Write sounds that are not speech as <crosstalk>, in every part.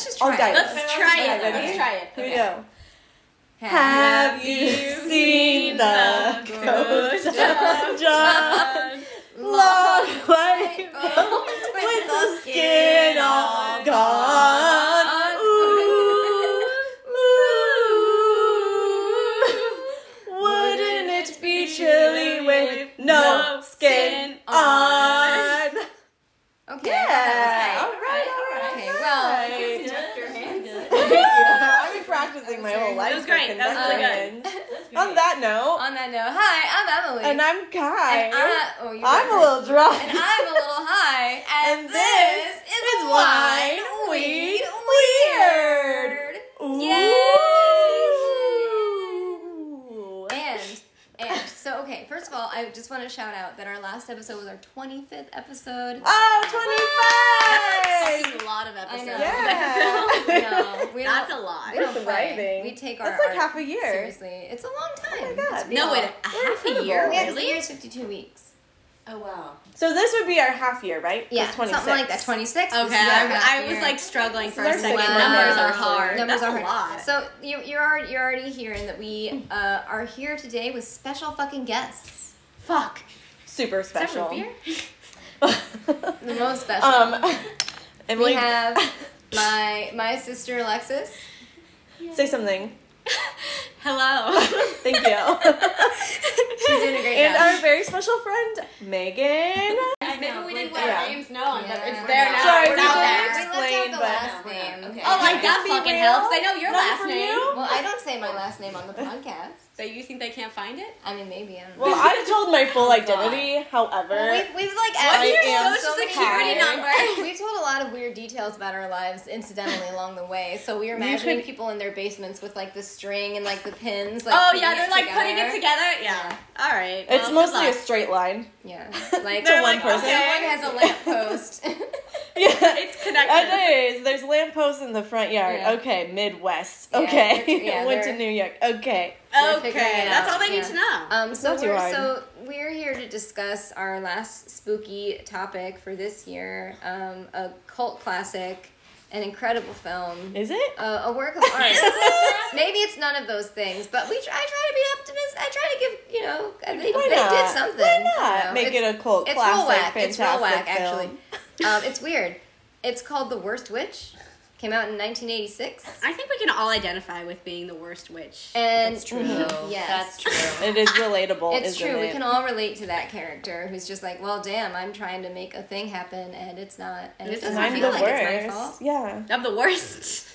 Let's just try it. us. Let's try it. Okay, Let's try it. Here we go. Have you seen the ghost of John? Long white with the skin all gone. Ooh, ooh. Wouldn't it be chilly with no skin on? Okay. Yeah. that All right. All right. Okay, all well, right. Thank Thank you. I've been practicing my whole life. was great. for That was really conducting. On that note, On that note, hi, I'm Emily. and I'm Ky. And I- oh, you're I'm a little drunk. And I'm a little high. <laughs> And, And this, this is is Wine Wine Weed Weed Weird. Ooh. And and so okay, first of all, I just want to shout out that our last episode was our 25th episode. Oh, That's 25! like a lot of I episodes. know. Yeah. <laughs> No, <laughs> we That's don't- a lot. We don't We're play. thriving. We take our That's like half a year. Seriously, it's a long time. Oh my God. It's No, a wait, a half a incredible. year? Yeah, Really? it's 52 weeks. Oh, wow. So this would be our half year, right? Yeah, 26. something like that. 26. Okay, is our I, I was like struggling for This a is our second. second Numbers are hard. Numbers That's are a hard. lot. So you, you're already, you're already hearing that we uh, are here today with special fucking guests. Fuck. Super Is that special. beer? <laughs> The most special. um, Emily, we have <laughs> my my sister Alexis. say something. <laughs> Hello. Thank you. <laughs> She's doing a great and job. our very special friend, Megan. Maybe we didn't let our names known, but it's there now. Sorry, it's we out didn't there. we left explain, the but- last No, name. Okay. Oh, like Can that fucking real? helps. I know your Not last name. you? Well, I don't say my last name on the <laughs> podcast. So you think they can't find it? I mean, maybe I don't know. Well, I've told my full <laughs> identity. However, Well, we've, we've like What's added your am social so security high. number? <laughs> We've told a lot of weird details about our lives incidentally <laughs> along the way. So we were imagining could- people in their basements with like the string and like the pins. Like, Oh yeah, it they're like putting it together. together. Yeah. All right. it's well, mostly a luck. straight line. Yeah, like To one like, person. okay. someone has a lamppost. Yeah, It's connected. It is. There's lampposts in the front yard. Yeah. Okay, Midwest. Yeah, Okay, they're- yeah, went to they're- New York. Okay. We're Okay, that's all they yeah. need to know. Um, so we're so we're here to discuss our last spooky topic for this year, um, a cult classic, an incredible film, Is it? uh, a work of art. <laughs> Maybe it's none of those things, but we try, I try to be optimistic. I try to give you know they, they not? did something. Why I don't not? know. Make It's- it a cult It's classic. real whack. Fantastic It's real whack, film. actually. <laughs> um, it's weird. It's called The Worst Witch. Came out in 1986. I think we can all identify with being the worst witch. And That's <laughs> true. Yes. That's true. It is relatable. It's isn't true. We can all relate to that character who's just like, well, damn, I'm trying to make a thing happen and it's not, and it This doesn't is I'm feel the like worst. it's my fault. Yeah, I'm the worst.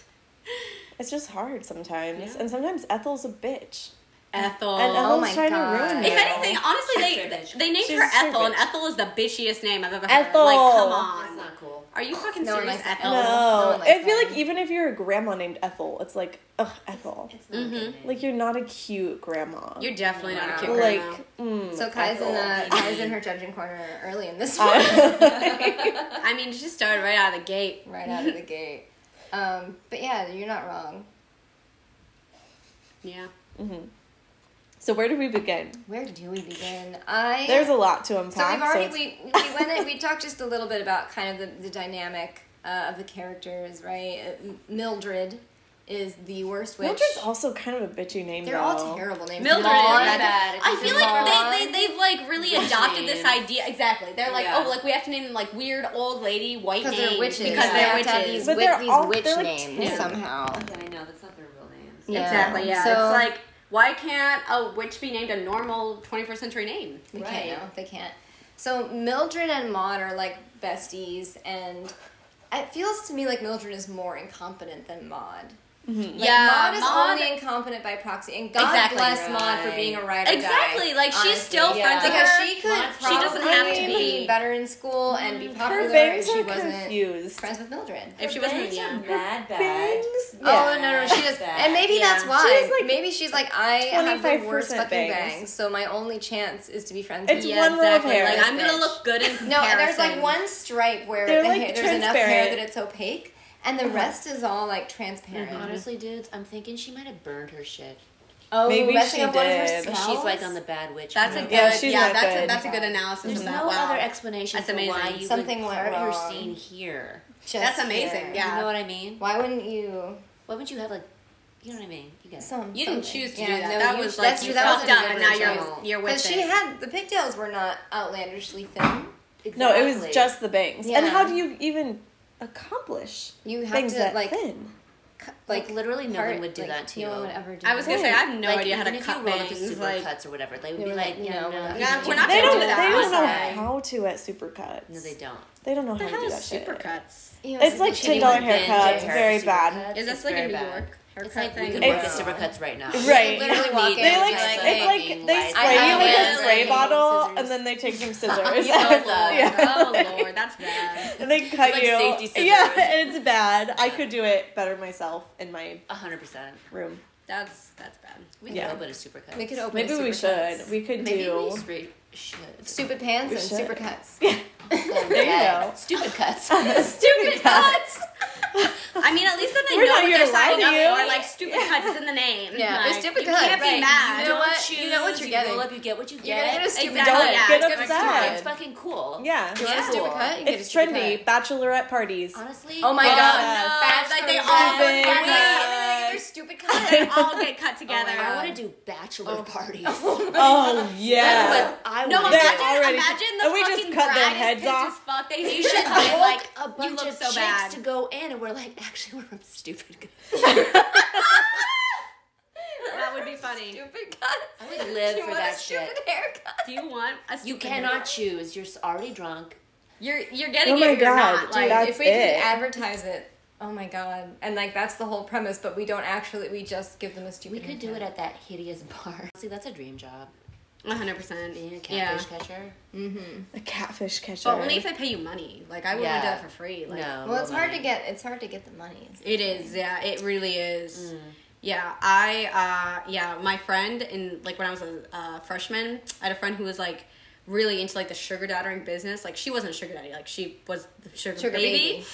<laughs> it's just hard sometimes, Yeah. and sometimes Ethel's a bitch, Ethel. and Oh my trying God. to ruin if you. anything, honestly, they they named She's her a straight Ethel, and. Ethel is the bitchiest name I've ever heard. Ethel. Like, come That's on. not cool. Are you fucking No one serious, likes Ethel? Ethel. No no, one likes I feel that. like even if you're a grandma named Ethel, it's like, ugh, Ethel. It's not a good Mhm. Like you're not a cute grandma. You're definitely not a cute like, grandma. mm, So Ky's in, Ethel. uh, Ky's in her judging corner early in this <laughs> one, I- I mean, she started right out of the gate. right out of the gate. Um, but yeah, you're not wrong. Yeah. Mhm. So where do we begin? Where do we begin? I There's a lot to unpack. So we've already it's- we, we went in, we <laughs> talked just a little bit about kind of the, the dynamic uh, of the characters, right? Uh, Mildred is the worst witch. Mildred's also kind of a bitchy name. They're though. all terrible names. Mildred Maud, is bad. I feel like Maud. they, they, they've like really Witch adopted this idea. Exactly. They're like, Yeah. oh, like we have to name them like weird old lady white because names they're witches. because They they're have have witches. these, But wi- they're these all- witch they're like names Yeah. somehow. Yeah, I know. That's not their real names. Yeah. Exactly. Yeah. So- it's like why can't a witch be named a normal 21st century name? They Right. can't. No, they can't. So Mildred and Maud are like besties, and it feels to me like Mildred is more incompetent than Maud. Mhm. Like, Yeah, Maud is Maud- only incompetent by proxy, and God Exactly, bless Maud for being a writer. or Exactly. die, like she's still Yeah. friends with because her. she could Maud She doesn't have to be. better in school and be popular Her bangs if she are wasn't confused. friends with Mildred. If she wasn't, bangs yeah. are Bad, bad. Bangs? Oh no no she does, Bad. and maybe Yeah. that's why. She like, maybe she's like I have the worst fucking bangs. bangs. so my only chance is to be friends It's with you. Yeah, one exactly. hair. Like I'm gonna look good in comparison. No, and there's like one stripe where They're, the like, hair, there's enough hair that it's opaque, and the <laughs> rest is all like transparent. Honestly, dudes, I'm thinking she might have burned her shit. Oh, Maybe messing she up one of her did. spells? She's like on the bad witch. That's a good. Yeah, Yeah, she's not that's a good. that's a good analysis There's of that. no wow. other explanation That's for why amazing. you Something would went part your wrong. scene here. Just That's amazing, here. yeah. You know what I mean? Why wouldn't you? Why wouldn't you have like, you know what I mean? You get it. Some. You didn't something. choose to Yeah, do that. no, that you- was like that's you that felt was a done, and now different you're choice. you're with Because it. she had the pigtails were not outlandishly thin. <gasps> No, it was Exactly. just the bangs. And Yeah. how do you even accomplish You have things to that like, thin? cu- Like, literally no one would do like, that to you. no you. one would ever do. I was that. gonna say I have no like, idea how to cut you roll up to bangs. super Like cuts or whatever, they would be like, like, yeah, no, no, we're not Yeah, doing we're that. not They don't. do that. They don't know Okay. how to at supercuts. No, they don't. They don't know what how to do is that shit. supercuts? It's like $10 one. Thin haircuts, very bad. cuts, Is this like a New. York haircut It's like we could It's- work at supercuts right now. Right. literally walk in They like be like, it's like fucking they lights spray out. you with Yeah, a spray like, bottle scissors. and then they take some <laughs> scissors. Oh lord, yeah. oh lord, that's <laughs> bad. and they cut Like you. safety scissors. Yeah, it's bad. I could do it better myself in my hundred percent. room. That's that's bad. We could Yeah. open a supercut. We could open. Maybe a we should. We could Maybe do. we straight should. Stupid pants We and should. supercuts. <laughs> Yeah. Oh, There you go. Stupid cuts. Stupid cuts. I mean, at least then they We're know not what here they're to signing up you. for. Like stupid cuts in the name. Yeah, like, it's stupid you cuts. can't be right. mad. You know what? Choose, You know what you're getting. roll up, you get what you You're gonna get. get a stupid Exactly, cut. Yeah, get it's gonna upset. stupid. It's fucking cool. Yeah. You want a stupid cut? You get a It's trendy. cut. Bachelorette parties. Honestly. Oh my Yes. god. Yes. Like, they Bachelorette. all Stupid cuts. they get their stupid cut. They all get cut oh together. I want to do bachelor oh. parties. <laughs> Oh, oh yeah. That's what I No, want They're to imagine, do. already- imagine the and we just fucking cut their bride is heads pissed off. As fuck. They <laughs> You should should have book like a bunch of so chicks bad. to go in, and we're like, actually, we're from stupid. <laughs> Cuts. that would be funny. Stupid cut. I would live you for want that a stupid shit. haircut. Do you want a You cannot haircut? choose. You're already drunk. You're you're getting Oh my it. You're God, not. dude, Like that's if we it. could advertise it, oh my god, and like that's the whole premise, but we don't actually. We just give them a stupid. We stupid. could do it at that hideous bar. <laughs> See, that's a dream job. 100. percent Being a Yeah. catfish catcher. Mm-hmm. A catfish catcher. But only if they pay you money. Like I wouldn't Yeah. do that for free. Like, no. Well, it's no hard to get. It's hard to get the money. It is, yeah, it really is. Mm. Yeah, I, uh, yeah, my friend in like when I was a uh, freshman, I had a friend who was like really into like the sugar daddering business. Like she wasn't a sugar daddy, like she was the sugar, Sugar baby. baby.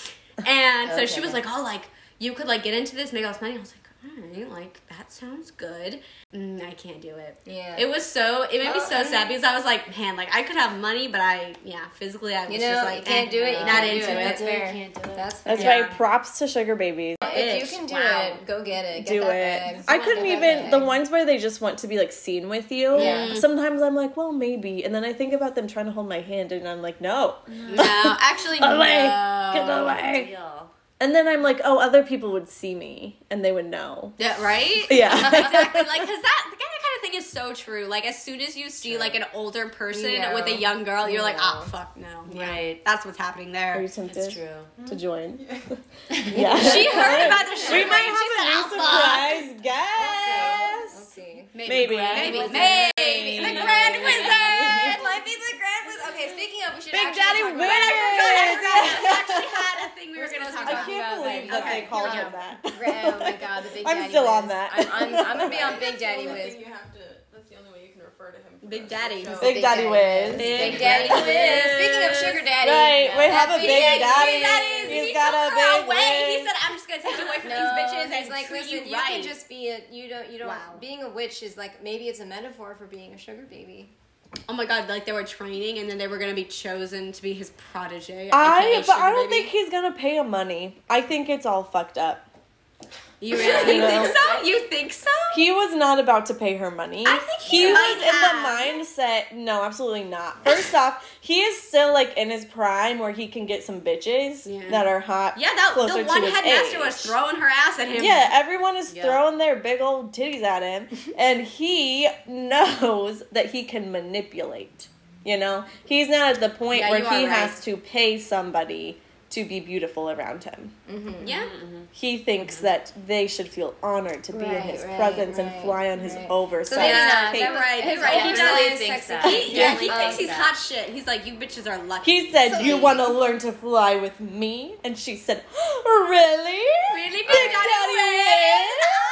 And so she was like, oh, like you could like get into this, make all this money. I was like, all right, like that sounds good. Mm, I can't do it. Yeah. It was so it made me so I sad mean- because I was like, man, like I could have money, but I, yeah, physically I was You know, just like, you can't eh, do it. You Not can't into it. it. That's Do it, fair. can't do it. That's fair. That's Yeah. why props to sugar babies. If you can do Wow. it, go get it. Get do that it. bag. I couldn't Get that even the ones where they just want to be like seen with you. Yeah. Sometimes I'm like, well, maybe, and then I think about them trying to hold my hand, and I'm like, no. No, actually, <laughs> Away. no. Get away. Deal. And then I'm like, oh, other people would see me, and they would know. Yeah, right? <laughs> Yeah. exactly. <laughs> Like, cause that kind of thing is so true. Like, as soon as you see like an older person Yeah. with a young girl, you're like, ah, Yeah. oh fuck no. Yeah. Right. That's what's happening there. Are there. you tempted It's true. to join? <laughs> Yeah. She heard about the We sugar might have She a new said, "Oh, surprise We'll guest. see. Maybe. Maybe. Maybe. Maybe. Maybe. The Grand Wizard. Might be the grand wizard. Okay, speaking of, we should Big Daddy talk We actually had a thing we were We're going to talk to I can't about believe that. that Okay, they called yeah. him that. Oh my god, the Big <laughs> Daddy. I'm Daddy still on that. I'm, I'm, I'm gonna be on <laughs> Big Daddy only Wiz. thing You have to. That's the only way you can refer to him. Big the rest of the Daddy. show. Big Daddy Wiz. Big Daddy Wiz. Speaking of sugar daddy, Right, we have a big Big daddy. Daddy. He's He got took a big away. He said, "I'm just gonna take you away from No, these bitches he's and like, listen, you you, right." can just be a, you don't, you don't. Wow. Being a witch is like maybe it's a metaphor for being a sugar baby. Oh my god! Like they were training, and then they were gonna be chosen to be his protege. I, but I don't baby. think he's gonna pay him money. I think it's all fucked up. You really you think so? You think so? He was not about to pay her money. I think he was might in have. the mindset. No, absolutely not. First off, he is still like in his prime where he can get some bitches Yeah. that are hot. Yeah, that the one headmaster was throwing her ass at him. Yeah, everyone is Yeah. throwing their big old titties at him, <laughs> and he knows that he can manipulate. You know, he's not at the point Yeah, where he are has to pay somebody to be beautiful around him. yeah. He thinks that they should feel honored to be in his right, presence and fly on his right. oversized maybe not. cape. Right, his right. He really thinks that. He, yeah, he Um, thinks he's that. hot shit. He's like, you bitches are lucky. He said, So "You want to learn to fly with me?" And she said, <gasps> "Really? Really, Big Big Daddy Daddy Wiz?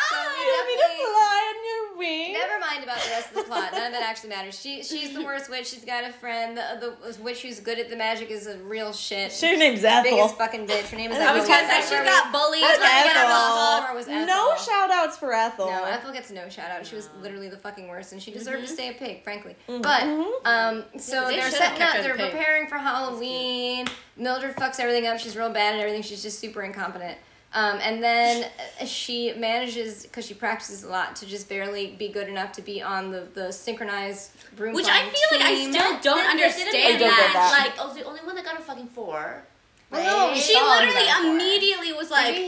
So we You want me to definitely- fly on your wing?" Never mind about the rest of the plot. None of that actually matters. She she's the worst witch. She's got a friend. The, the witch who's good at the magic is a real shit. Her name's Ethel. Biggest fucking bitch. Her name is. I was Ethel. gonna say she's Where got bullies. That's like, Ethel. get her off. Where was Ethel? No shout outs for Ethel. No, Ethel gets no shout out. She was literally the fucking worst, and she deserved Mm-hmm. to stay a pig, frankly. Mm-hmm. But um, so they they're setting up. They're pig. preparing for Halloween. Mildred fucks everything up. She's real bad at everything. She's just super incompetent. Um, and then uh, she manages because she practices a lot to just barely be good enough to be on the the synchronized broom. Which I climb feel like I still don't They- they understand I that. that. Like, I was the only one that got a fucking four. Well, no, she literally immediately was like, uh,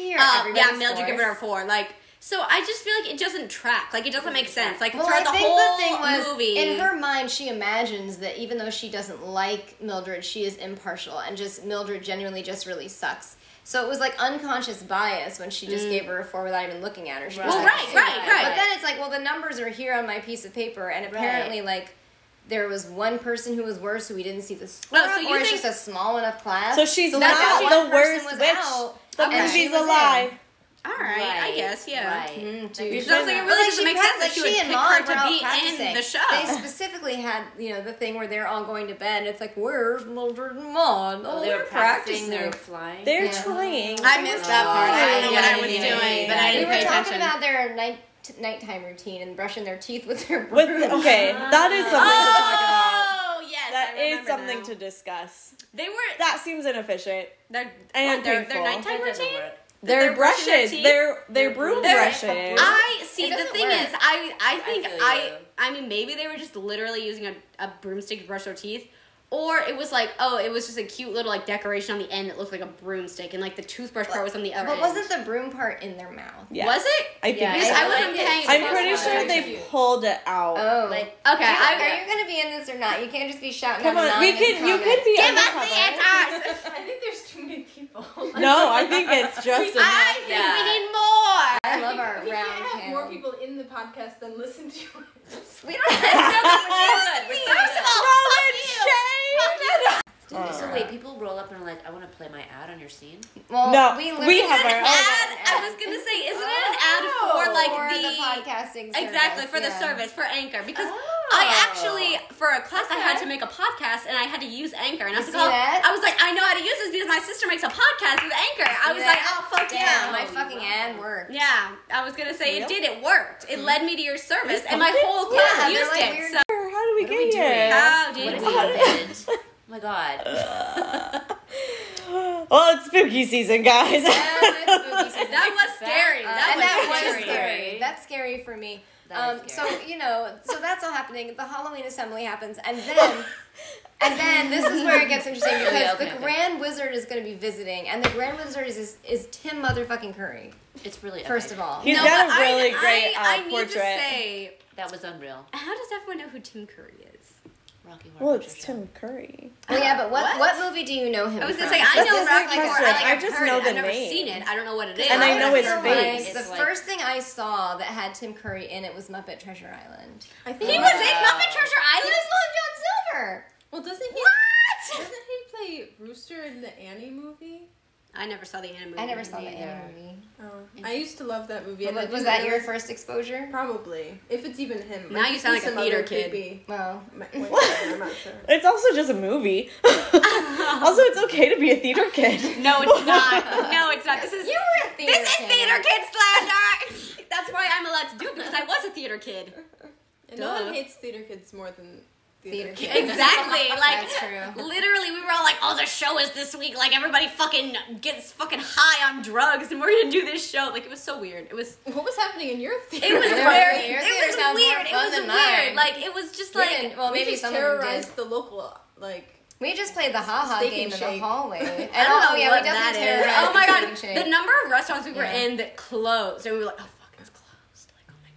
yeah, Mildred give her a four. Like, so I just feel like it doesn't track. Like, it doesn't make sense. Like, Well, throughout I the think whole the thing was movie. in her mind, she imagines that even though she doesn't like Mildred, she is impartial, and just Mildred genuinely just really sucks. So it was like unconscious bias when she just mm. gave her a four without even looking at her. She Well, like, right, right, right. But then it's like, well, the numbers are here on my piece of paper, and apparently, like. There was one person who was worse, who we didn't see the score Oh, so you or it's think- just a small enough class. So she's that not the worst witch. out, The and she movie's a lie. All right, I guess, yeah. Right. Mm, dude. It sounds like it really like, doesn't she make prac- sense that like, she would and pick Maud her to out be in the show. They <laughs> specifically had, you know, the thing where they're all going to bed. And it's like, where's Mildred and Maud? Oh, Oh, they they're were practicing They're flying. They're Yeah. trying. I missed that part. I don't know what I was Yeah, doing, but yeah. I didn't were pay talking attention. about their night nighttime routine and brushing their teeth with their With okay, <laughs> that is something to talk about. Oh, yes. That I is something now. to discuss. They were. That seems inefficient. Their, And their, their nighttime routine? Work. Their they're brushing their brushes, teeth? their their broom They're- broom brushes. I see. The thing work. is, I I think feel I. I mean maybe they were just literally using a, a broomstick to brush their teeth, or it was like oh it was just a cute little like decoration on the end that looked like a broomstick, and like the toothbrush part was on the other But end. wasn't the broom part in their mouth? Yes. Was it? I think Yeah, Because so. I I wasn't like it. paying. I'm pretty sure yes. they pulled it out. Oh. Like, Okay, Dude, I. are you going to be in this or not? You can't just be shouting Come out on, we anonymous can. You could be Give us the answers. <laughs> I think there's too many people. <laughs> No, I think it's <laughs> just I enough. think Yeah. we need more. I love our we round can't have more people in the podcast than listen to it. We don't have We're still good. We're First of good. all, fuck you. So wait, people roll up and are like, "I want to play my ad on your scene." Well, No, we, we have had our own ad. ad. I was gonna say, isn't it an ad oh. for like for the, the podcasting service, exactly for the service for Anchor because Oh. I actually for a class I had uh-huh. to make a podcast and I had to use Anchor and I was You like, oh, that? I was like, I know how to use this because my sister makes a podcast with Anchor. I was See like, oh fuck Damn, yeah. my fucking ad worked. yeah, I was gonna say Yep. it did. It worked. It led me to your service, and my whole class Yeah, used like it. So How do we What are get here? how did have we? we? Oh my god. <laughs> <laughs> well, it's spooky season, guys. Yeah, it's spooky season. <laughs> That was scary. Uh, that and was that was scary. scary. That's scary for me. That um, is so you know, so that's all happening. The Halloween assembly happens, and then, and then this is where it gets <laughs> interesting because Okay, okay, the okay. Grand Wizard is going to be visiting, and the Grand Wizard is is, is Tim motherfucking Curry. It's really First okay. of all, He's No, got but a really I, great I, uh, I need portrait. to say, That was unreal. how does everyone know who Tim Curry is? Rocky Horror well, Picture it's Tim Curry. Oh yeah, but what, What? what movie do you know him? I was gonna from? say I That's know a Rocky Horror. I, like, I I've just know it. the I've never name. seen it. I don't know what it is. And I know his feel face. Like the like- first thing I saw that had Tim Curry in it was Muppet Treasure Island. I think He was in Muppet Treasure He Island. was Long John Silver. Well, doesn't he? What? Doesn't he play Rooster in the Annie movie? I never saw the Annie movie. I never saw the Annie movie. Oh, I used to love that movie. and I Was, was that your first exposure? Probably, if it's even him. Now you sound like a theater kid. creepy- Well, Ma- I'm not sure. <laughs> It's also just a movie. <laughs> also, it's okay to be a theater kid. <laughs> No, it's not. No, it's not. This is you were a theater this is kid. theater kid slander. That's why I'm allowed to do it because I was a theater kid. And no one hates theater kids more than Theater kids. Exactly. <laughs> Like literally, we were all like, "Oh, the show is this week. Like everybody fucking gets fucking high on drugs, and we're gonna do this show." Like it was so weird. It was. What was happening in your theater? It was very. your It was weird. It was weird. mine. Like it was just like. well, we maybe just some of them did. the local like. We just played the haha Steak game in the hallway. <laughs> And I don't oh, know oh, yeah, what we definitely terrorized Oh my the god, Steak and Shake. the number of restaurants we were Yeah. in that closed, and we were like, "Oh fuck, it's closed!" Like, oh my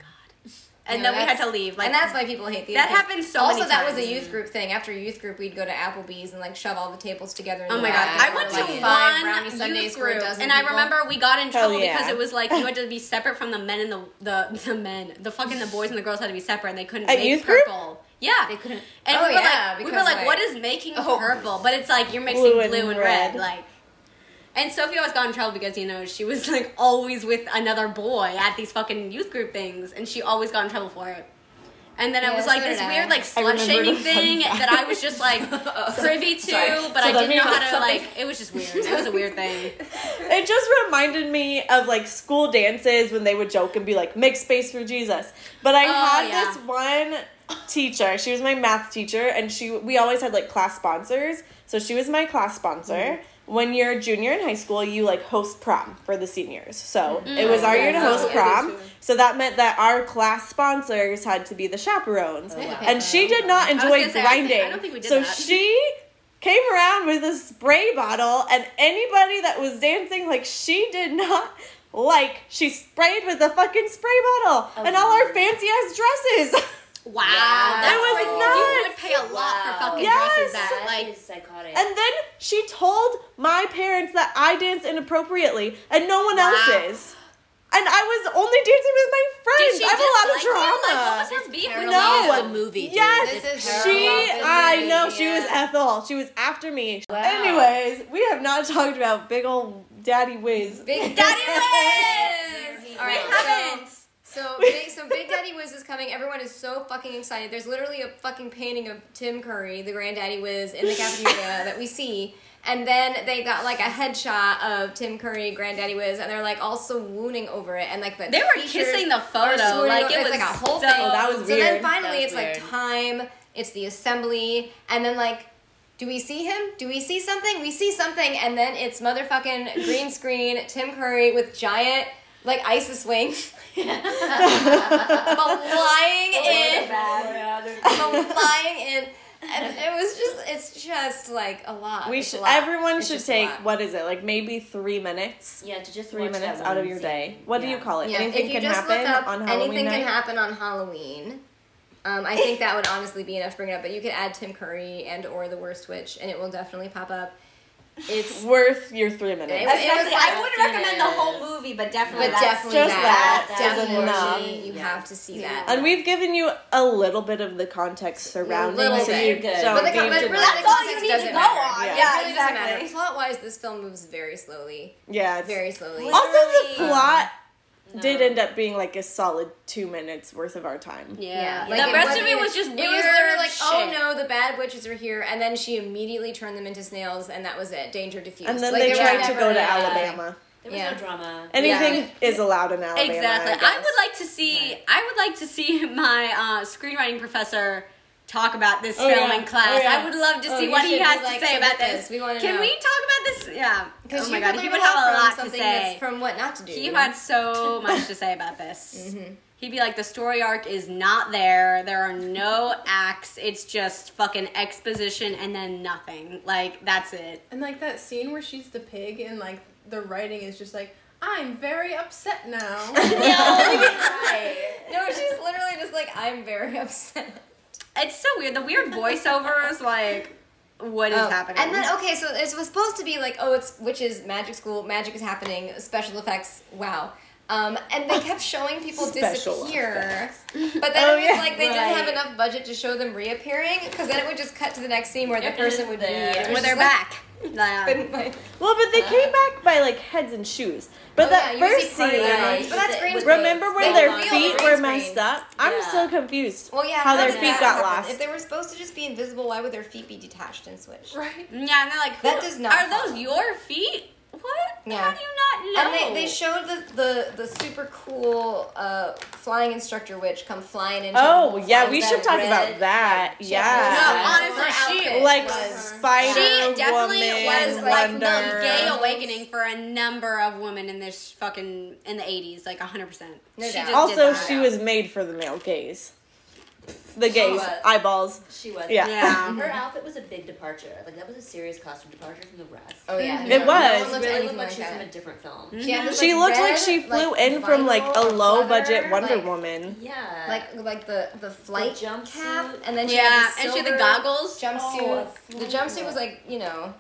god. And Yeah, then we had to leave. Like, and that's why people hate the that happened so Also, many that was a youth group thing. After youth group, we'd go to Applebee's and like shove all the tables together. In Oh the my god! I went to like, five brownie one youth for a group, dozen and I remember we got in Hell trouble because yeah. it was like you had to be <laughs> separate from the men and the the, the men, the fucking the boys and the girls had to be separate, and they couldn't At make youth group? purple. Yeah, They couldn't. And Oh, we were yeah, like, we were like, like- what is making Oh. purple? But it's like you're mixing Blue blue and and, red. red. like. And Sophie always got in trouble because you know she was <laughs> like always with another boy at these fucking youth group things, and she always got in trouble for it. And then it Yeah, was like did this weird like slut shaming thing fact. that I was just like <laughs> privy to, Sorry. but So I didn't know how to something- like. It was just weird. It was a weird thing. <laughs> It just reminded me of like school dances when they would joke and be like, make space for Jesus. But I Oh, had yeah. this one teacher. She was my math teacher, and she we always had like class sponsors. So she was my class sponsor. Mm-hmm. When you're a junior in high school, you like host prom for the seniors. So mm. it was our oh, Yeah, year to host prom. So that meant that our class sponsors had to be the chaperones. Oh, wow. And she did not was enjoy gonna say, I think- grinding. I don't think we did so that. she came around with a spray bottle, and anybody that was dancing like she did not like, she sprayed with a fucking spray bottle oh, and all our fancy ass dresses. <laughs> Wow, Yeah, that's it was crazy. nuts. You would pay a lot for fucking Yes. dresses that That like. is psychotic. and then she told my parents that I danced inappropriately and no one Wow. else's. And I was only dancing with my friends. I have a lot of drama. Like, what was her beef with No. a movie, dude. Yes, This is she. I know she was yeah. Ethel. She was after me. Wow. Anyways, we have not <laughs> talked about big old Daddy Wiz. Big Daddy Wiz! <laughs> All right, We haven't. So, so <laughs> big, so Big Daddy Wiz is coming. Everyone is so fucking excited. There's literally a fucking painting of Tim Curry, the Granddaddy Wiz, in the cafeteria <laughs> that we see. And then they got like a headshot of Tim Curry, Granddaddy Wiz, and they're like all swooning over it. And like the They were kissing the photo. Like it was like a whole so, thing. Oh, that was So weird. then finally it's was like time. It's the assembly, and then like. Do we see him? Do we see something? We see something, and then it's motherfucking green screen Tim Curry with giant like Isis wings, <laughs> <laughs> but flying in, <laughs> but flying in, and it was just it's just like a lot. We It's should. lot. Everyone It's should take what is it? Like maybe three minutes. yeah, to just Three minutes out of your day. What do you call it? Yeah, Anything if you can just happen look up on Halloween anything night. can happen on Halloween. Um, I think that would honestly be enough to bring it up, but you could add Tim Curry and or the worst witch, and it will definitely pop up. It's Worth your three minutes. It- it was Especially, like- I wouldn't recommend the whole movie, but definitely but that's definitely just that. that definitely enough. You Yeah. have to see that. and we've given you a little bit of the context surrounding, Little so you Good. don't but the, need but to really, know. the That's all you context need to doesn't go on. Yeah. It Yeah, really doesn't exactly. matter. Plot wise, this film moves very slowly. Yeah, Very slowly. Also, the Literally. Plot did end up being like a solid two minutes worth of our time. Yeah, like, the rest of it was just weird. It was literally like, oh no, the bad witches are here, and then she immediately turned them into snails, and that was it. Danger diffused. And then Like, they there was tried to go to any- Alabama. There was Yeah. no drama. Anything Yeah. is allowed in Alabama. Exactly. I, I, would like to see. I would like to see <laughs> my uh, screenwriting professor talk about this Oh, film yeah. in class. Oh, yeah. I would love to Oh, see you what he has like, to say about this. this. We wanna Can know. we talk about this? Yeah. Because oh my god, he would have a lot to say. from what not to do. He had so <laughs> much to say about this. Mm-hmm. He'd be like, the story arc is not there. There are no acts. It's just fucking exposition and then nothing. Like that's it. And like that scene where she's the pig and like the writing is just like, I'm very upset now. <laughs> <laughs> no, she's literally just like, I'm very upset. It's so weird. The weird voiceovers, like, what is Oh, happening? And then okay, so it was supposed to be like, oh, it's witches, magic school, magic is happening, special effects, wow. Um, and they kept showing people Special disappear, but then Oh, it was yeah. like they didn't have enough budget to show them reappearing, because then it would just cut to the next scene where the person would be. It was with just their like- back. Yeah. couldn't find- <laughs> Well, but they uh, came back by like heads and shoes. But Oh, that yeah, you first see part of scene, their but that's With green screen. remember They when their reveal the feet green were screen. messed up? I'm Yeah. so confused. Well, yeah, how how their did feet that got happen? lost. If they were supposed to just be invisible, why would their feet be detached and switched? right? Yeah, and they're like, That "Who- does not Are follow. those your feet? What? Yeah. How do you not know? And they, they showed the, the, the super cool uh, flying instructor witch come flying into. Oh the yeah, we should talk red. about that. She had Yeah, No, honestly, she- like was- Spider She definitely Woman, was like Wonder. the gay awakening for a number of women in this fucking in the eighties, like hundred percent. No she doubt. just Also, she was made for the male gaze. The gaze, was. eyeballs. She was. Yeah. Yeah. Mm-hmm. Her outfit was a big departure. Like that was a serious costume departure from the rest. Oh yeah, mm-hmm. It no, was. No It looked really anything looked like like she was from that. a different film. She, mm-hmm. had this, She like, looked like she flew like, in from like a or low budget Wonder like, Woman. Yeah. Like like the the flight The jumpsuit. cap, and then she Yeah, had the and she had the goggles. jumpsuit. Oh, the jumpsuit was like you know.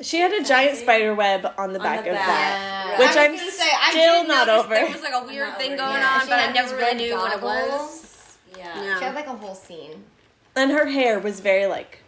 She had a giant spider web on the On back the of back. that. Yeah. Which I I'm say, I still not notice over. There was like a weird thing going it. on, but I never really red knew what it was. Goggles. yeah. Yeah. She had like a whole scene. And her hair was very like,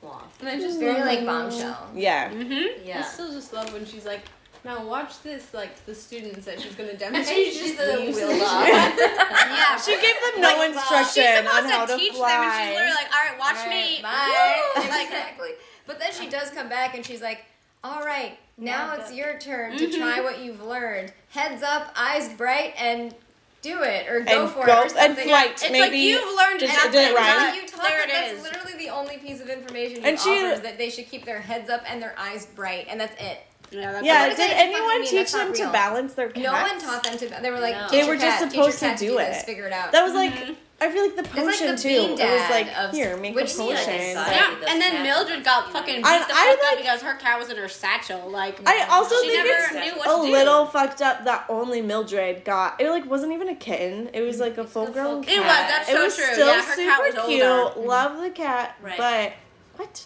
Cloth. And I just Very love like bombshell. yeah. Mm-hmm. Yeah. I still just love when she's like, Now watch this, like the students that she's gonna <laughs> demonstrate. She's She's just a leaves wheel off. <laughs> yeah. She gave them no Like, instruction She's on supposed how to to teach fly. them, and she's literally like, "All right, watch All right, me." Bye. Like, <laughs> exactly. But then she does come back and she's like, "All right, now Yeah, it's but- your turn to try what you've learned. Heads up, eyes bright, and do it or go and for go it or and flight. It's maybe like you've learned did, nothing. did it right. Right. You taught There them, it that's is. literally the only piece of information you And she- offer is that they should keep their heads up and their eyes bright, and that's it. Yeah, that's Yeah, did that anyone teach That's not them to balance their cats? No one taught them to. They were like, No. "Teach They your were just cat- teach supposed to cat do this, it. Figure it out. That was like Mhm. I feel like the like potion the too. bean It was like of- here, make which a see, like, potion. Yeah, those and then cats Mildred got fucking beat. I- the I fuck up like- because her cat was in her satchel. Like, I also she think never it's knew a what to do. little fucked up that only Mildred got. It like wasn't even a kitten. It was like a full a grown full cat. It was, that's it so was true. Still Yeah, her super cat was cute. older. Love the cat, Right. but what?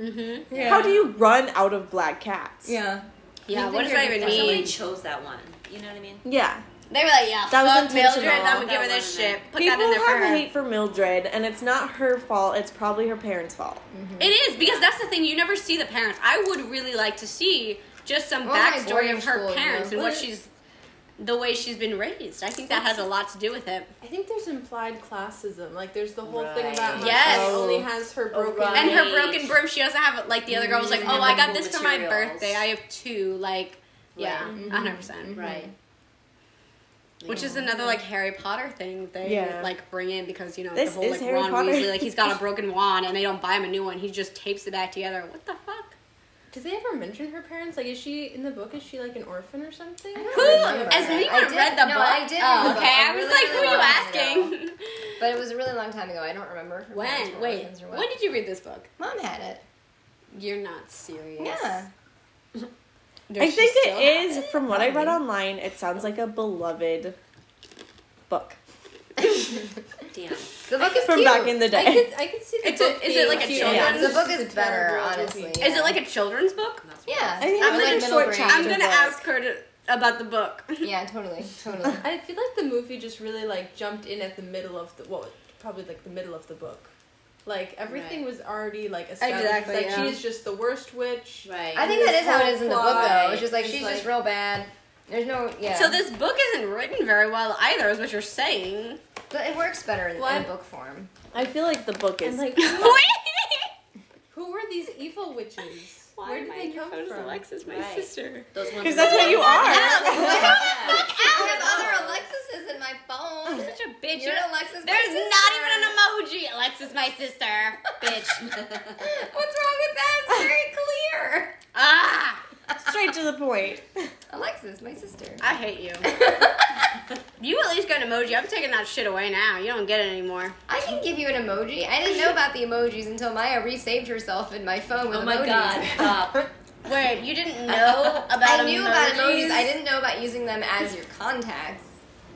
Mm-hmm. Yeah. How do you run out of black cats? Yeah. Yeah, what think does that you're even good. Somebody mean? chose that one. You know what I mean? Yeah. They were like, yeah, That was fuck Mildred, intentional. I'm gonna give her this wasn't shit. Put People that in there for have her. hate for Mildred, and it's not her fault. It's probably her parents' fault. Mm-hmm. It is because that's the thing. You never see the parents. I would really like to see just some Well, backstory of her school, you parents know. and what she's, the way she's been raised. I think that has a lot to do with it. I think there's implied classism. Like there's the whole thing about how Yes. she only has her Oh, broken. right. And her broken broom, she doesn't have like the other girl was like, oh, I got cool this for my birthday. I have two. Like, yeah, Right. 100 percent. Mm-hmm. Right. Which is another like Harry Potter thing they Yeah. like bring in because you know This the whole is like Harry Ron Potter. Weasley like he's got a <laughs> broken wand and they don't buy him a new one. He just tapes it back together. What the fuck? Did they ever mention her parents? Like, is she in the book? Is she like an orphan or something? I don't Who? remember As that. me read did- the no, book. I did Oh, the book okay. a I was really, like, who are you asking? But it was a really long time ago. I don't remember. Her when? Wait. or what. When did you read this book? Mom had it. You're not serious. Yeah. Does I think it is, have from what I read online, it sounds like a beloved book. Damn. The book is From cute. back in the I day. could, I could see the It's a- is it being like a cute. children's- The book is better, terrible honestly. movie. Is it like a children's book? Yeah. I think Or it's like a middle short grade. chapter. I'm gonna book. ask her to, about the book. <laughs> Yeah, totally, totally. I feel like the movie just really like jumped in at the middle of the well, probably like the middle of the book. Like everything was already like established. Exactly, Like yeah. she is just the worst witch. Right. I think that is how it is in the book, though. It's just like It's she's like- just real bad. There's no yeah. So this book isn't written very well either, is what you're saying. but it works better in, What? in book form. I feel like the book is. And like, <laughs> Wait. <laughs> who were these evil witches? Why Where did they come photos? from? Alexis, my Right. sister. Those ones. Because that's what you are. <laughs> I have other Alexis's in my phone. Such a bitch. You're Alexis. There's sister. not even an emoji. Alexis, my sister. Bitch. <laughs> What's wrong with that? It's very clear. ah, Straight to the point. Alexis, my sister. I hate you. <laughs> You at least got an emoji. I'm taking that shit away now. You don't get it anymore. I can give you an emoji. I didn't know about the emojis until Maya resaved herself in my phone with Oh my emojis. god. Stop. <laughs> Wait, you didn't know about I knew about emojis. emojis? I didn't know about using them as your contacts.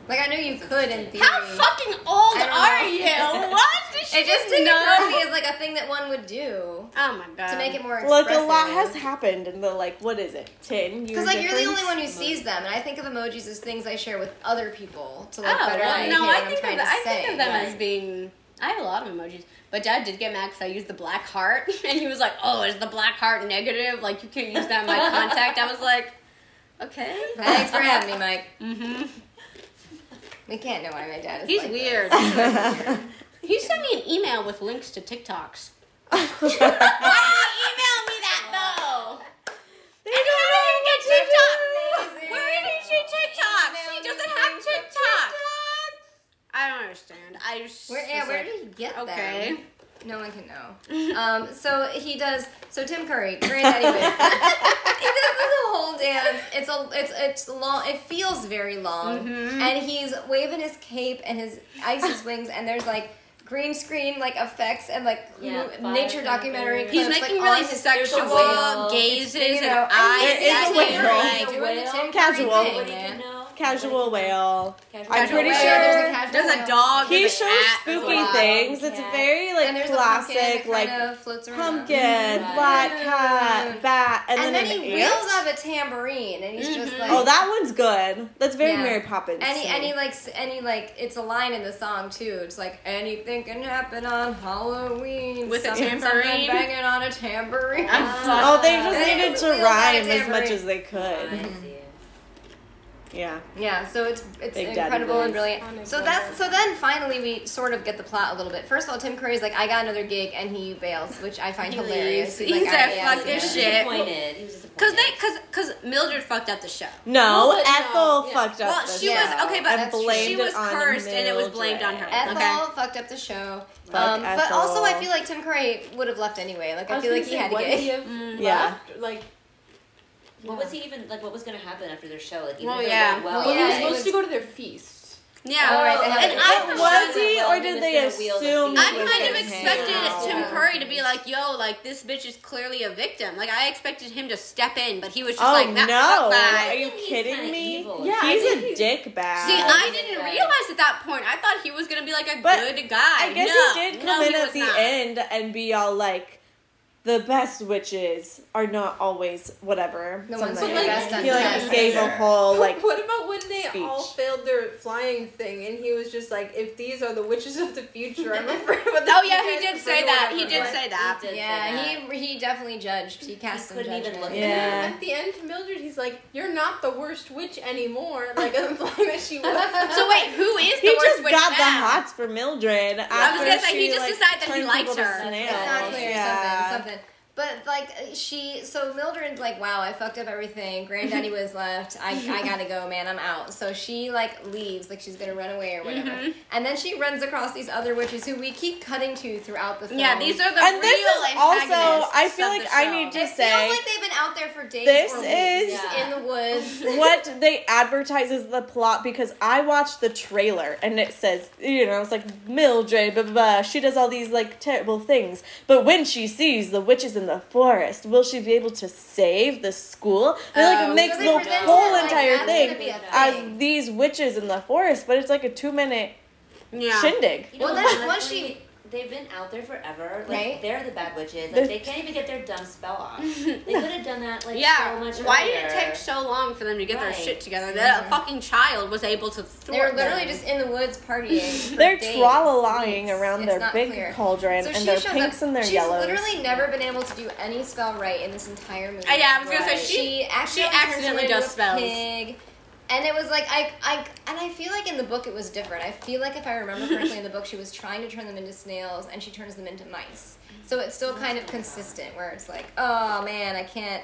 Like I knew you could in theory. How fucking old are you? <laughs> What? Did she It just just didn't know? occur to me as like a thing that one would do Oh my god. to make it more Look, expressive. a lot has happened in the like, what is it, ten years? Because like you're the only one who sees them, and I think of emojis as things I share with other people to like oh, better well, communicate no, what I I'm think trying of, to I say. think of them Right. as being. I have a lot of emojis, but Dad did get mad because I used the black heart, <laughs> and he was like, "Oh, is the black heart negative? Like you can't use that in my <laughs> contact." I was like, "Okay." Thanks for having me, Mike. Mm-hmm. We can't know why my dad is. He's like weird. <laughs> he sent me an email with links to TikToks. <laughs> Why did he email me that though? They And don't how did he get TikTok? Amazing. Where did he see TikToks? He doesn't have TikTok. I don't understand. I just Where, yeah, where like, did he get that? Okay. them? No one can know. Um, so he does. So Tim Curry, granddaddy wig. <laughs> he does this whole dance. It's a, it's, it's long. It feels very long, Mhm. and he's waving his cape and his ice wings, and there's like green screen like effects and like Yeah, mo- nature documentary. firecrackers. He's clips, making like, really on sexual whole- gazes you and know, eyes. and he's It is a whale. like, doing the Tim Curry Casual. Thing, Nobody man. can know. soft casual whale. Casual I'm pretty whale, sure there's a casual There's a whale. dog. he shows cat, there's a spooky lot. things. It's cat. very like classic, a pumpkin like that kind of floats pumpkin, Right. black cat, bat, and, And, then, then, an he ant. reels off a tambourine, and he's just Mhm. like, Oh, that one's good. That's very Yeah. Mary Poppins. Any, to any like, any like, it's a line in the song too. It's like anything can happen on Halloween With a Something, something tambourine? banging on a tambourine. Oh, they just needed to wheeled on a rhyme as much as they I could. See. Yeah. Yeah, so it's it's Big incredible and Boys. brilliant. Iconic So that's so then finally we sort of get the plot a little bit. First of all, Tim Curry's like, I got another gig, and he bails, which I find He hilarious. leaves. like, He's "All a right, yeah, fucking yeah." He was shit. disappointed. He was disappointed. Cause they, cause, cause Mildred fucked up the show. No, Well, but no, Ethel yeah. fucked up. Well, the she show was okay, but and blamed she it was on cursed, and it was blamed on her. Mildred. Ethel Okay. fucked up the show. Fuck Um, but also, I feel like Tim Curry would have left anyway. Like I, was feel like he had to would get. he. <laughs> Yeah. left? Like, What was he even like? What was gonna happen after their show? Like, even Well, if it yeah. went well, Well, he yeah, was he supposed was- to go to their feast. Yeah, Oh, right, they and. Oh, I oh, was he, or did was they gonna the assume? I kind of expected hang Tim? Curry to be like, "Yo, like this bitch is clearly a victim." Like I expected him to step in, but he was just Oh like, "That no! fuck Are you kidding me? evil. Yeah, he's a he's- dick bag. See, I didn't realize at that point. I thought he was gonna be like a But good guy. I guess no, he did come no, in at the not. end and be all like, the best witches are not always whatever. The ones something who like best He like best. gave a whole like what about when they speech. all failed their flying thing and he was just like, if these are the witches of the future, I'm afraid of what <laughs> Oh yeah, he did say that. He did say that. He did say Yeah, that. he he definitely judged. He cast some couldn't even judgment. look at Yeah. At the end to Mildred, he's like, "You're not the worst witch anymore." Like as implying that she was. <laughs> So wait, who is the he worst just witch got the hots for Mildred. I was after gonna say, he just like, decided that he turned likes her. snails. It's not clear something, something. But like she, so Mildred's like, wow, I fucked up everything. Granddaddy <laughs> was left. I, I gotta go, man. I'm out. So she like leaves, like she's gonna run away or whatever. Mhm. And then she runs across these other witches who we keep cutting to throughout the film. Yeah, these are the And real this is also, I feel like I need to It say. feels like they've been out there for days. This or weeks is- Yeah. in the woods. <laughs> <laughs> what they advertise as the plot because I watched the trailer and it says, you know, it's like Mildred, blah, blah, blah. She does all these like terrible things. But when she sees the witches in the forest, will she be able to save the school? They like Oh. makes So they the present it whole like entire that's thing gonna be a as these witches in the forest, but it's like a two minute Yeah. shindig. You know, Well, then honestly, once she- they've been out there forever. Like Right? they're the bad witches. They're- Like they can't even get their dumb spell off. <laughs> they could have done that like Yeah. so much Why did it take so long for them to get their shit together? That a fucking child was able to thwart They're literally them. just in the woods partying. <laughs> They're days, tra-la-lying around It's their big clear. cauldron So and their pinks up- and their she's yellows. She's literally never been able to do any spell right in this entire movie. Uh, yeah, I was gonna say she. she accidentally, accidentally does into spells. pig. And it was like I, I, and I feel like in the book it was different. I feel like if I remember correctly in the book, she was trying to turn them into snails, and she turns them into mice. So it's still kind of consistent, where it's like, oh man, I can't.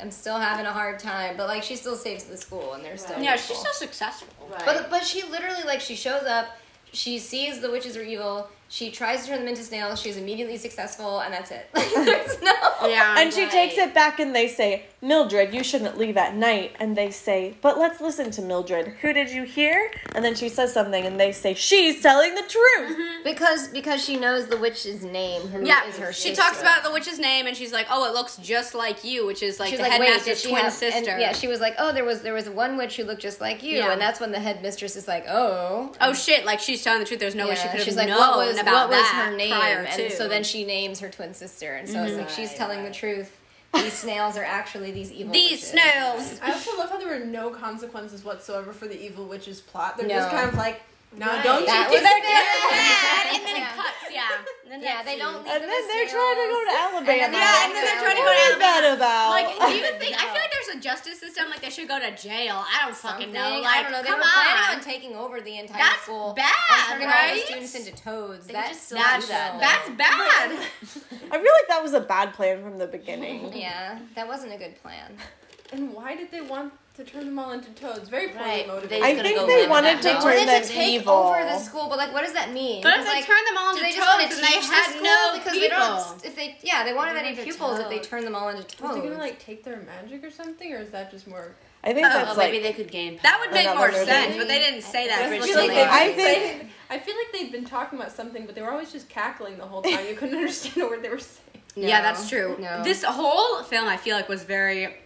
I'm still having a hard time, but like she still saves the school, and they're still Yeah, useful. she's so successful. Right. But but she literally like she shows up, she sees the witches are evil. She tries to turn them into snails. She's immediately successful, and that's it. Like, <laughs> there's no. Yeah. And she Right. takes it back and they say, Mildred, you shouldn't leave at night. And they say, but let's listen to Mildred. Who did you hear? And then she says something and they say, she's telling the truth. Mm-hmm. Because because she knows the witch's name. Who Yeah, is her she sister. talks about the witch's name, and she's like, "Oh, it looks just like you," which is like She's the like, headmaster's she twin have, sister. And, yeah, she was like, oh, there was there was one witch who looked just like you, Yeah. and that's when the headmistress is like, oh, oh shit! Like she's telling the truth. There's no way she could have she's like, known what was about what was her name? And to. so then she names her twin sister, and so it's like she's Right, telling the truth. These snails are actually these evil. these witches. snails. I also love how there were no consequences whatsoever for the evil witch's plot. They're No. just kind of like, no, Right. don't That you was get Bad, and then Yeah. it cuts. Yeah. And then Yeah, they don't. leave And then as they're trying to go to. Alabama. And then Yeah, and then they're trying to go What to is that about? Like, do you think? I feel like there's a justice system. Like they should go to jail. I don't fucking know. Something. Like, I don't know. They come were planning on. on taking over the entire That's school bad, and turning all the students into toads. They That's just still That's that, that's bad. <laughs> I feel like that was a bad plan from the beginning. yeah, that wasn't a good plan. <laughs> And why did they want to turn them all into toads? Very poorly Right. motivated. I gonna think go they wanted to They town. turn wanted them to take evil. over the school, but like, what does that mean? But if Because, they like, turn them all into they toads and they teach the had no because people? they don't. If they, yeah, they won't have any They're pupils if they turn them all into Is toads. they gonna like take their magic or something, or is that just more? I think Oh, that's Oh, like. maybe they could gain. That would make more movie. sense, but they didn't say that I I feel feel originally. like they've I been think- saying- I feel like they'd been talking about something, but they were always just cackling the whole time. You couldn't <laughs> understand a word they were saying. yeah, that's true. no. This whole film, I feel like, was very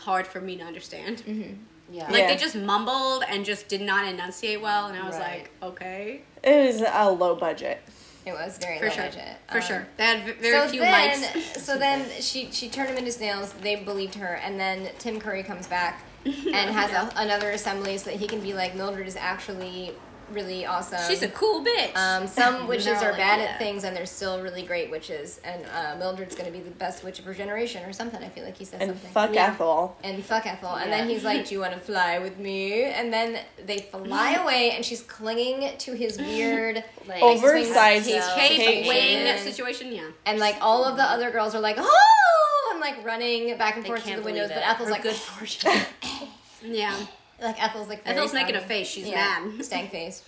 hard for me to understand. Mm-hmm. Yeah. Like Yeah. they just mumbled and just did not enunciate well, and I was Right. like, okay, It was a low budget. It was very for low sure, budget. for Um, sure. They had very so few then, mics. <laughs> so then she she turned him into snails. They believed her, and then Tim Curry comes back <laughs> and has a, another assembly so that he can be like Mildred is actually really awesome. She's a cool bitch. Um, some <laughs> witches They're like, bad yeah. at things, and they're still really great witches. And uh, Mildred's gonna be the best witch of her generation, or something. I feel like he said And something. fuck Yeah. Ethel. and fuck Ethel. And then he's like, "Do you want to fly with me?" And then they fly <gasps> away, and she's clinging to his <gasps> weird, like Oversized his Cape Situation. wing situation, yeah. and like all of the other girls are like, "Oh!" and like running back and They forth to the windows, believe but. Ethel's Her like, good fortune. <laughs> Yeah. Like Ethel's like, very Ethel's making a face. She's Yeah, mad. <laughs> stank face.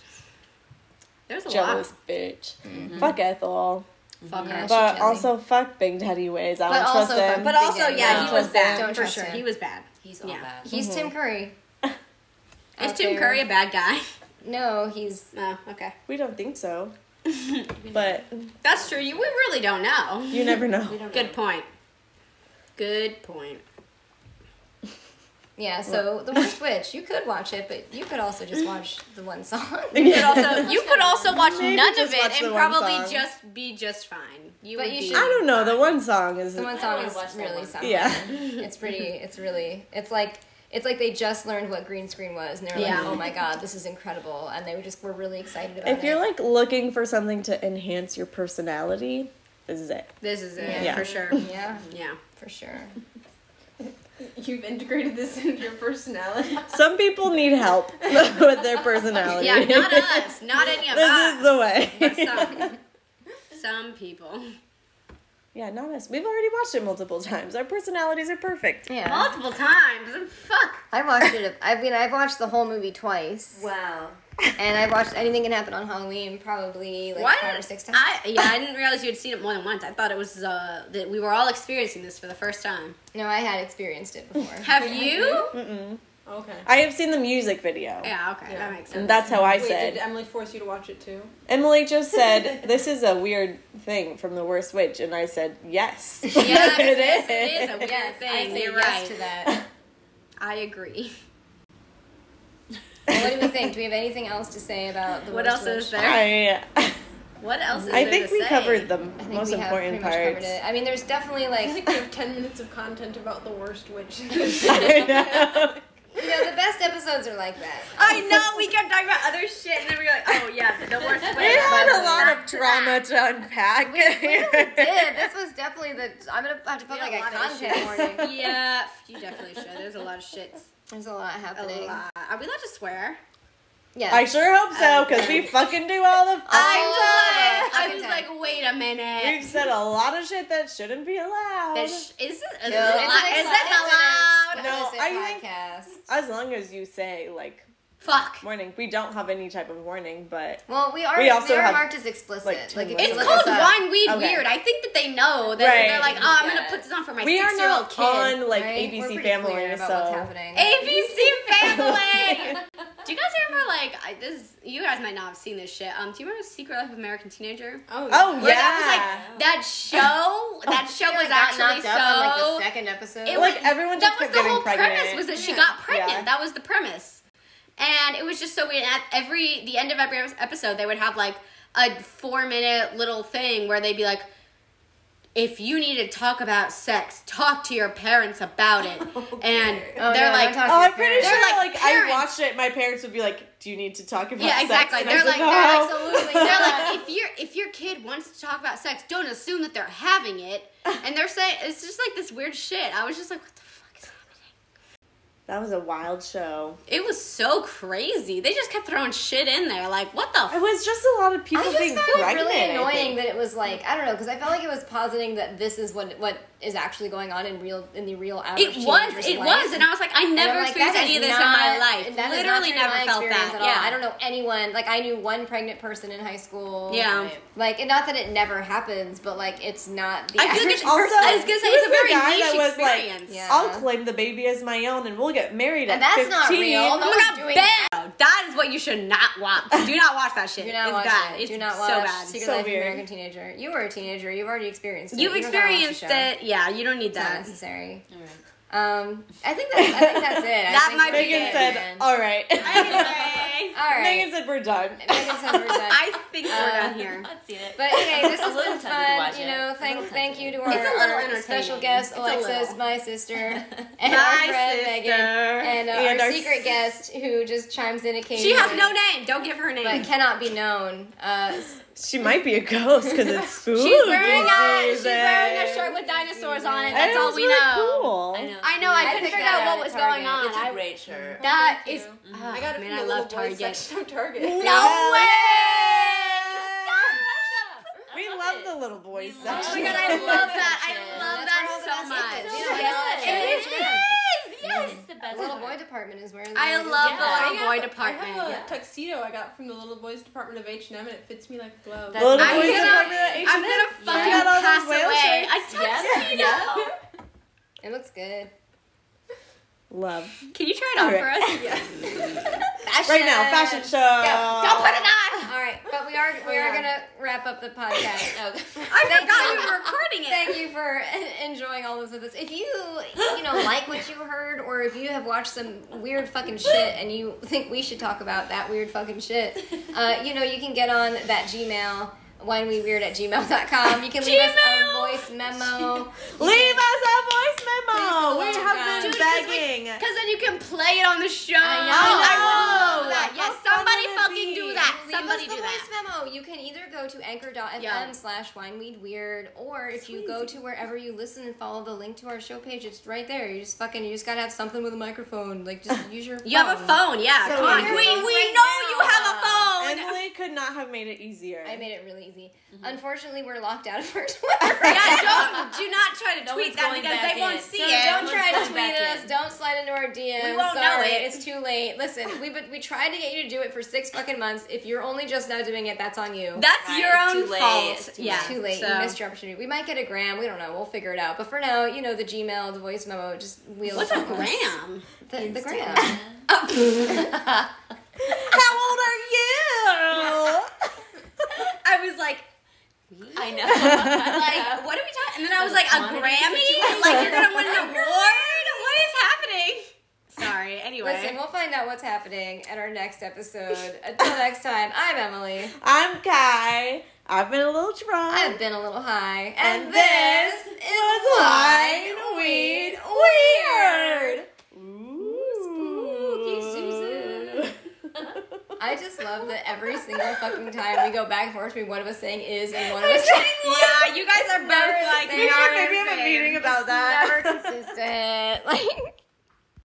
There's a Jealous lot. bitch. Mm-hmm. Fuck Ethel. Fuck Yeah, her. But also fuck Big Daddy Ways. I But don't trust him. But also, yeah, Don't he was bad. Don't for trust sure. her. He was bad. He's all Yeah. bad. <laughs> He's Mm-hmm. Tim Curry. Is Out Tim there. Curry a bad guy? No, he's Oh, okay. <laughs> we don't think so. but That's true. You, we really don't know. you never know. Good know. point. Good point. Yeah. So the worst witch, you could watch it, but you could also just watch the one song. <laughs> You could also <laughs> you could also watch Maybe none of just watch it the and one probably song. just be just fine. You But would you be. should- I don't know. The one song is The one song wanna is watch that really one. something. Yeah. it's pretty. It's really. It's like. It's like they just learned what green screen was, and they were Yeah. like, "Oh my god, this is incredible!" And they were just were really excited about if it. you're like looking for something to enhance your personality, this is it. This is it Yeah. for sure. yeah, Yeah. for sure. You've integrated this into your personality. <laughs> Some people need help <laughs> with their personality. Yeah, not <laughs> us. Not any of this us. is the way. But some. Some people. yeah, not us. We've already watched it multiple times. Our personalities are perfect. Yeah, Multiple times. Fuck. I watched it. I mean, I've watched the whole movie twice, Wow. And I watched Anything Can Happen on Halloween probably like Why five or six times. I yeah, I <laughs> didn't realize you had seen it more than once. I thought it was uh that we were all experiencing this for the first time. no, I had experienced it before. <laughs> Have you? Mm-mm. Okay. I have seen the music video. Yeah, okay, Yeah. that makes sense. And that's how I Wait, said. did Emily force you to watch it too? Emily just said, <laughs> "This is a weird thing from the worst witch," and I said, "Yes, Yes, it yes, it is a weird yes, thing. I say You're yes right. to that. I agree. Well, what do we think? Do we have anything else to say about the What worst else witch? is there? I, What else is I there think to we say? covered the I think most we have important pretty much covered parts. it. I mean, there's definitely I like think we have ten minutes of content about the worst witch. <laughs> <laughs> I know. you know the best episodes are like that. I know we kept talking about other shit, and then we were like, "Oh yeah, the worst <laughs> way." We had a lot of drama that. to unpack. We really did. This was definitely the. I'm gonna have to put We like had a lot of content issues. warning. Yeah, you definitely should. There's a lot of shit. There's a lot A happening. lot. Are we allowed to swear? Yeah. I sure hope so, um, because we fucking do all the. Oh, I fucking was time. like, wait a minute. We've said a lot of shit that shouldn't be allowed. That sh- is it? Is, No, it, it's allo- is it it's allowed? No, explicit I think- podcast. As long as you say like Fuck. warning, we don't have any type of warning, but Well, we are. We also they are have, marked as explicit. like, Like, two if you It's called wine Weed Okay. Weird. I think that they know that Right. they're like, oh, I'm gonna put this on for my we are six year old not kid. on like right? We're ABC Family, clear about so what's happening. ABC <laughs> Family. do you guys remember like I, this? You guys might not have seen this shit. Um, do you remember Secret Life of American Teenager? oh, Oh Where yeah, that was like that show. <laughs> That show She, was like, actually so. up on, like the second episode. it Like, was- everyone that just was the getting whole premise was that she got pregnant. That was the premise, and it was just so weird. At every the end of every episode, they would have like a four minute little thing where they'd be like. If you need to talk about sex, talk to your parents about it. <laughs> Oh, and Oh, they're yeah, like, Oh, I'm pretty sure like, like I watched it. My parents would be like, "Do you need to talk about Yeah, sex?" exactly. And They're was like, "No." they're Absolutely. <laughs> They're like, if your if your kid wants to talk about sex, don't assume that they're having it. <laughs> And they're saying it's just like this weird shit. I was just like, what the fuck is happening? That was a wild show. It was so crazy. They just kept throwing shit in there. Like, what the? It was just a lot of people I just being found it pregnant. really annoying that it was like I don't know because I felt like it was positing that this is what what is actually going on in real in the real average it was. It life. was. And I was like, I never like, experienced any of is this in my life. that is Literally not never my felt that. At all. Yeah. I don't know anyone. Like I knew one pregnant person in high school. Yeah. Like and not that it never happens, but like it's not the I feel like it's Also, also. I was gonna say he it's a very guy niche that was like, experience. Yeah. I'll claim the baby as my own, and we'll get married And at that's 15. not real. No Oh my one's god, doing bad. That is what you should not watch. <laughs> Do not watch that shit. Do not it's watch bad. it. It's Do not so bad. Secret So Life weird. of American Teenager. You were a teenager. You've already experienced it. You've You don't gotta watch the experienced it. Yeah, you don't need It's not that. necessary. Alright. Um, I think that's, I think that's it. I That think might be we're Megan said, man. all right. Anyway, <laughs> All right. Megan said, we're done. Megan said we're done. <laughs> I think we're Uh, done here. I've seen it. But hey, this <laughs> is has been fun. You know, thank thank you to our, It's a little our special guest It's a Alexis, little. my sister, and My our friend sister. Megan, and, uh, And our our secret s- guest who just chimes in occasionally. She has no name. Don't give her a name. but cannot be known. Uh, She might be a ghost because it's <laughs> spooky. She's wearing a she's wearing a shirt with dinosaurs on it. That's all we really know. Cool. I know. I know. I, I couldn't figure out out what at was going on. It's a I, great shirt. that Thank is. you. Oh, I got it man, from I the love little boys Target. section of Target. No way! We love the little boys love Oh section. my god, I love that. I love that where all the so best much. is. It's You so know, that's good. it. It is. Yes. It's the best The little part. boy department is where I love go. the Yeah. little I boy have- department. I have a Yeah. tuxedo I got from the little boys department of H and M, and it fits me like a glove. That's Little I'm boys gonna- department at H&M. I'm gonna fucking got all those pass whale away. shirts? A Yes. tuxedo. Yeah. <laughs> It looks good. Love. Can you try it on Okay. for us? <laughs> Fashion. Right now, fashion show. Go. Don't put it on. Right, but we are we are gonna wrap up the podcast. <coughs> I Thank forgot you. we were recording it. Thank you for enjoying all this with us. If you, you know, like what you heard, or if you have watched some weird fucking shit and you think we should talk about that weird fucking shit, uh, you know, you can get on that Gmail, wineweedweird at gmail.com. You can leave us a voice memo. <laughs> Leave us a voice memo. We have guys. been Dude, 'cause we- begging. Because then you can play it on the show. I know. Oh, I would oh, I know. that. Yes, How fun somebody fucking be? do that. Leave Somebody us the do voice that. memo. You can either go to anchor.fm Yeah. slash wineweedweird, or if you go to wherever you listen and follow the link to our show page, it's right there. You just fucking, you just gotta have something with a microphone. Like, just <laughs> use your You have a phone, yeah. So Come on. we- We, we Right know now. you have a phone. Emily could not have made it easier. I made it really easy. Mm-hmm. Unfortunately, we're locked out of our <laughs> Twitter. yeah, don't <laughs> do not try to No tweet one's that going because back they won't see So it. don't try to Let's tweet go us. in. Don't slide into our DMs. We won't know it. it's too late. Listen, we but we tried to get you to do it for six fucking months. If you're only just now doing it, that's on you. That's Right, your own too late. fault. It's too yeah, too late. So. You missed your opportunity. We might get a gram. We don't know. We'll figure it out. But for now, you know, the Gmail, the voice memo, just wheel What's a gram? The, the gram. <laughs> How old are you? I was like, I know. like, what are we talking? And then I was like, a Grammy? situation. Like you're gonna win an award? What is happening? Sorry. Anyway. Listen, we'll find out what's happening at our next episode. Until <laughs> next time, I'm Emily. I'm Ky. I've been a little drunk. I've been a little high, and and this is was Wine Weed Weird. Spooky I just love that every single fucking time we go back and forth between one of us saying is and one of us saying yeah, you guys are both like We We should maybe have a meeting about that. never consistent. <laughs> Like